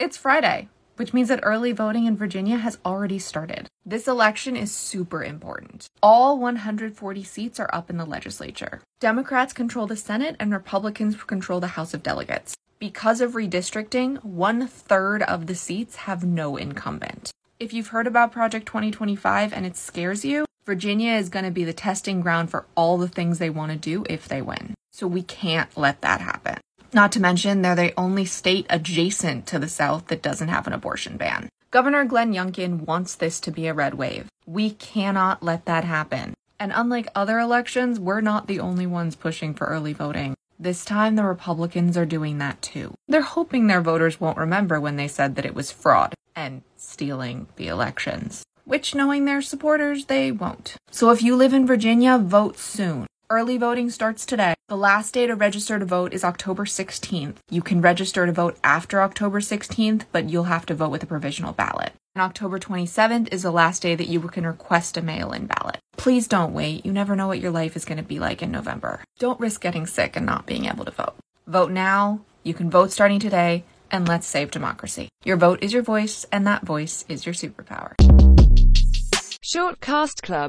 It's Friday, which means that early voting in Virginia has already started. This election is super important. All 140 seats are up in the legislature. Democrats control the Senate and Republicans control the House of Delegates. Because of redistricting, one third of the seats have no incumbent. If you've heard about Project 2025 and it scares you, Virginia is going to be the testing ground for all the things they want to do if they win. So we can't let that happen. Not to mention, they're the only state adjacent to the South that doesn't have an abortion ban. Governor Glenn Youngkin wants this to be a red wave. We cannot let that happen. And unlike other elections, we're not the only ones pushing for early voting. This time, the Republicans are doing that too. They're hoping their voters won't remember when they said that it was fraud and stealing the elections. Which, knowing their supporters, they won't. So if you live in Virginia, vote soon. Early voting starts today. The last day to register to vote is October 16th. You can register to vote after October 16th, but you'll have to vote with a provisional ballot. And October 27th is the last day that you can request a mail in ballot. Please don't wait. You never know what your life is going to be like in November. Don't risk getting sick and not being able to vote. Vote now. You can vote starting today, and let's save democracy. Your vote is your voice, and that voice is your superpower. Shortcast Club